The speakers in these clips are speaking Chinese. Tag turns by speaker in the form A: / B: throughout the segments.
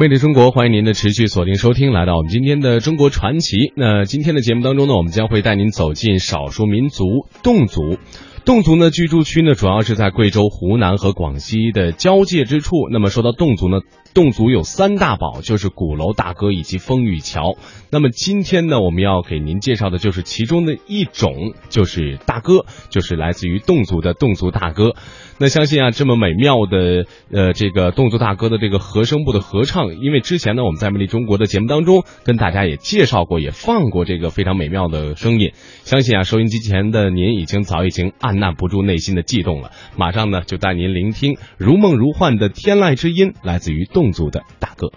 A: 魅力中国，欢迎您的持续锁定收听，来到我们今天的中国传奇。那今天的节目当中呢，我们将会带您走进少数民族侗族。侗族呢，居住区呢主要是在贵州、湖南和广西的交界之处。那么说到侗族呢，侗族有三大宝，就是鼓楼大哥以及风雨桥。那么今天呢，我们要给您介绍的就是其中的一种，就是大哥，就是来自于侗族的侗族大哥。那相信啊，这么美妙的呃这个侗族大哥的这个和声部的合唱，因为之前呢我们在魅力中国的节目当中跟大家也介绍过，也放过这个非常美妙的声音。相信啊，收音机前的您已经早已经按按捺不住内心的悸动了。马上呢就带您聆听如梦如幻的天籁之音，来自于侗族的大哥。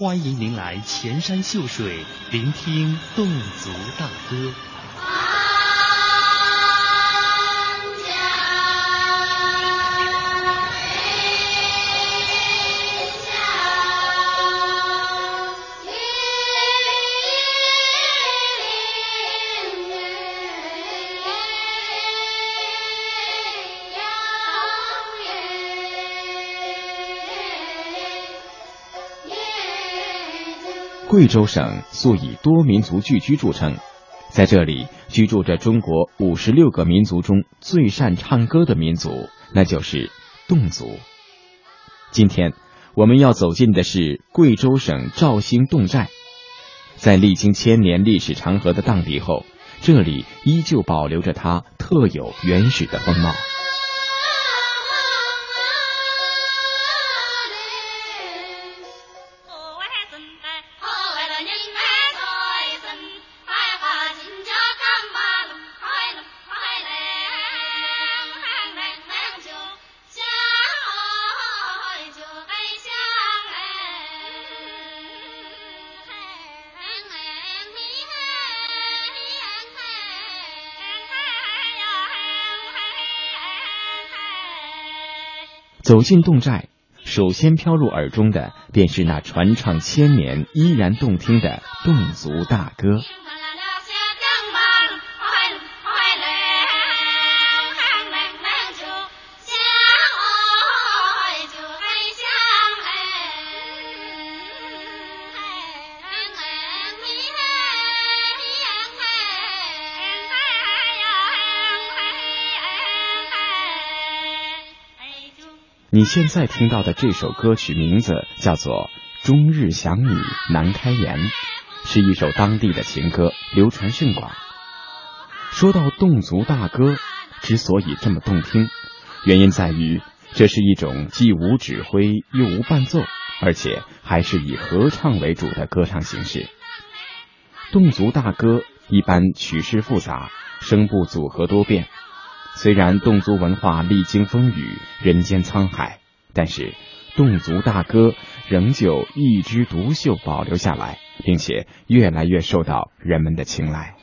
B: 欢迎您来前山秀水，聆听侗族大歌。
C: 贵州省素以多民族聚居著称，在这里居住着中国五十六个民族中最善唱歌的民族，那就是侗族。今天我们要走进的是贵州省肇兴侗寨，在历经千年历史长河的荡涤后，这里依旧保留着它特有原始的风貌。走进侗寨，首先飘入耳中的便是那传唱千年、依然动听的侗族大歌。你现在听到的这首歌曲名字叫做《终日想你难开言》，是一首当地的情歌，流传甚广。说到侗族大歌，之所以这么动听，原因在于这是一种既无指挥又无伴奏，而且还是以合唱为主的歌唱形式。侗族大歌一般曲式复杂，声部组合多变。虽然侗族文化历经风雨，人间沧海，但是侗族大歌仍旧一枝独秀，保留下来，并且越来越受到人们的青睐。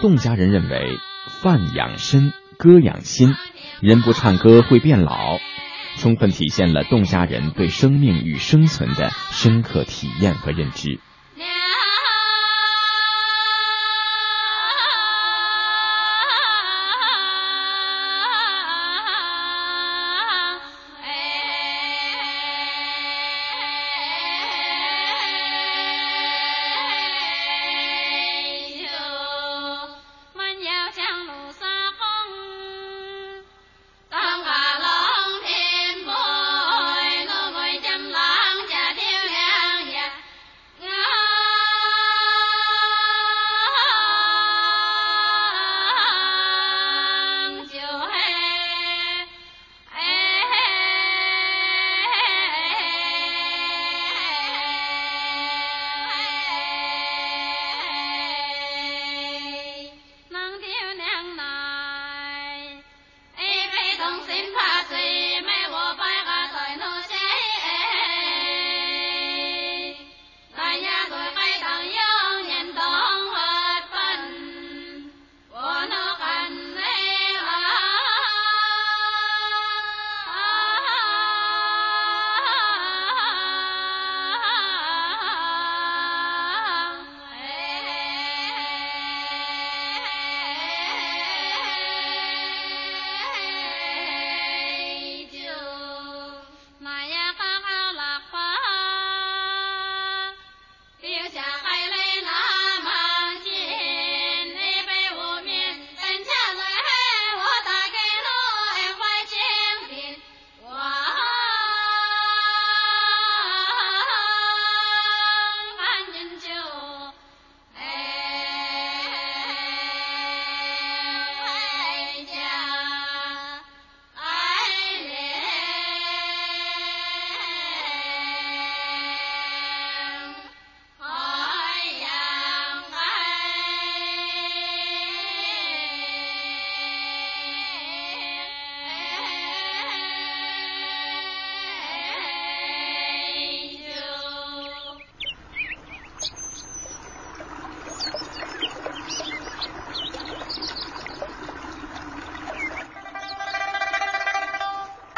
C: 侗家人认为，饭养身，歌养心，人不唱歌会变老。充分体现了侗家人对生命与生存的深刻体验和认知。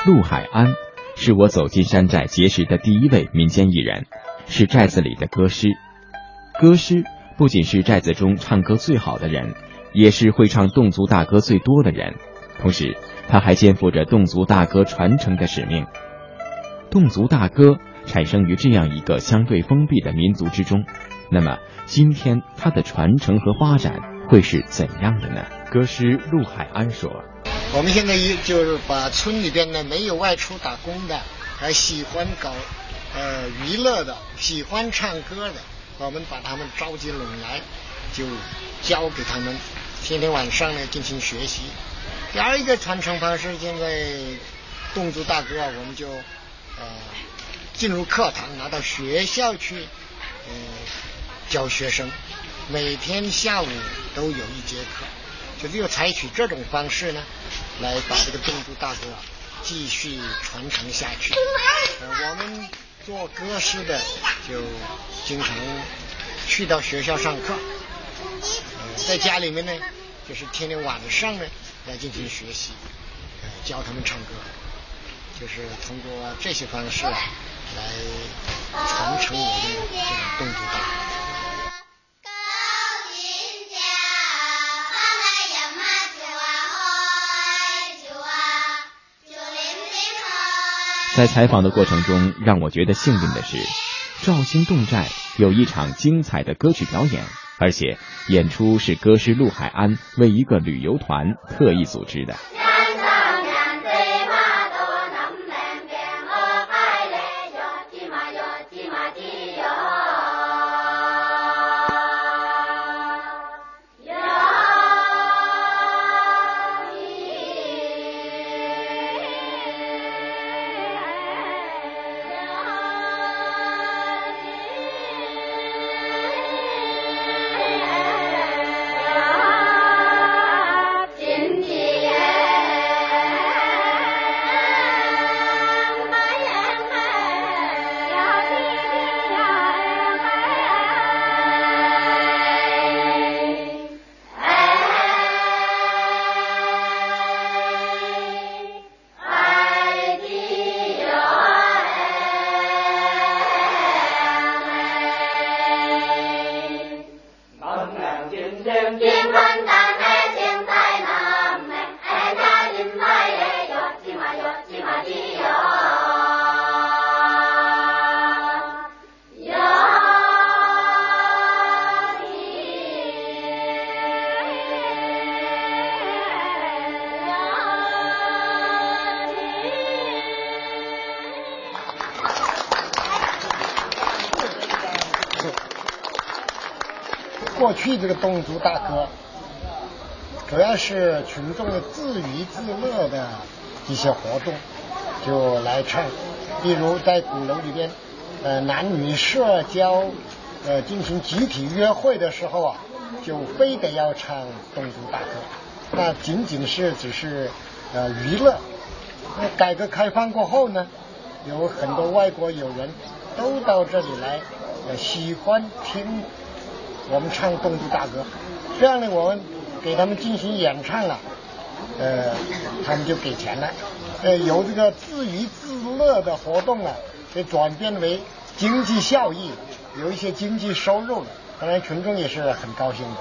C: 陆海安是我走进山寨结识的第一位民间艺人，是寨子里的歌师。歌师不仅是寨子中唱歌最好的人，也是会唱侗族大歌最多的人。同时，他还肩负着侗族大歌传承的使命。侗族大歌产生于这样一个相对封闭的民族之中，那么今天它的传承和发展会是怎样的呢？歌师陆海安说：“
D: 我们现在一就是把村里边呢没有外出打工的，还喜欢搞呃娱乐的，喜欢唱歌的，我们把他们召集拢来，就教给他们，天天晚上呢进行学习。第二一个传承方式，现在侗族大歌啊，我们就。”呃，进入课堂，拿到学校去，呃，教学生，每天下午都有一节课，就采取这种方式呢，来把这个侗族大歌继续传承下去。呃，我们做歌师的就经常去到学校上课，呃，在家里面呢，就是天天晚上呢来进行学习，呃，教他们唱歌。就是通过这些方式来传承我们这种侗族大
C: 在采访的过程中，让我觉得幸运的是，赵兴侗寨有一场精彩的歌曲表演，而且演出是歌师陆海安为一个旅游团特意组织的。
D: 今天结婚过去这个侗族大歌，主要是群众的自娱自乐的一些活动，就来唱。比如在鼓楼里边，呃，男女社交，呃，进行集体约会的时候啊，就非得要唱侗族大歌。那仅仅是只是呃娱乐。那改革开放过后呢，有很多外国友人都到这里来，呃，喜欢听。我们唱侗族大歌，这样呢，我们给他们进行演唱了，呃，他们就给钱了，呃，由这个自娱自乐的活动啊，给转变为经济效益，有一些经济收入了，当然群众也是很高兴的。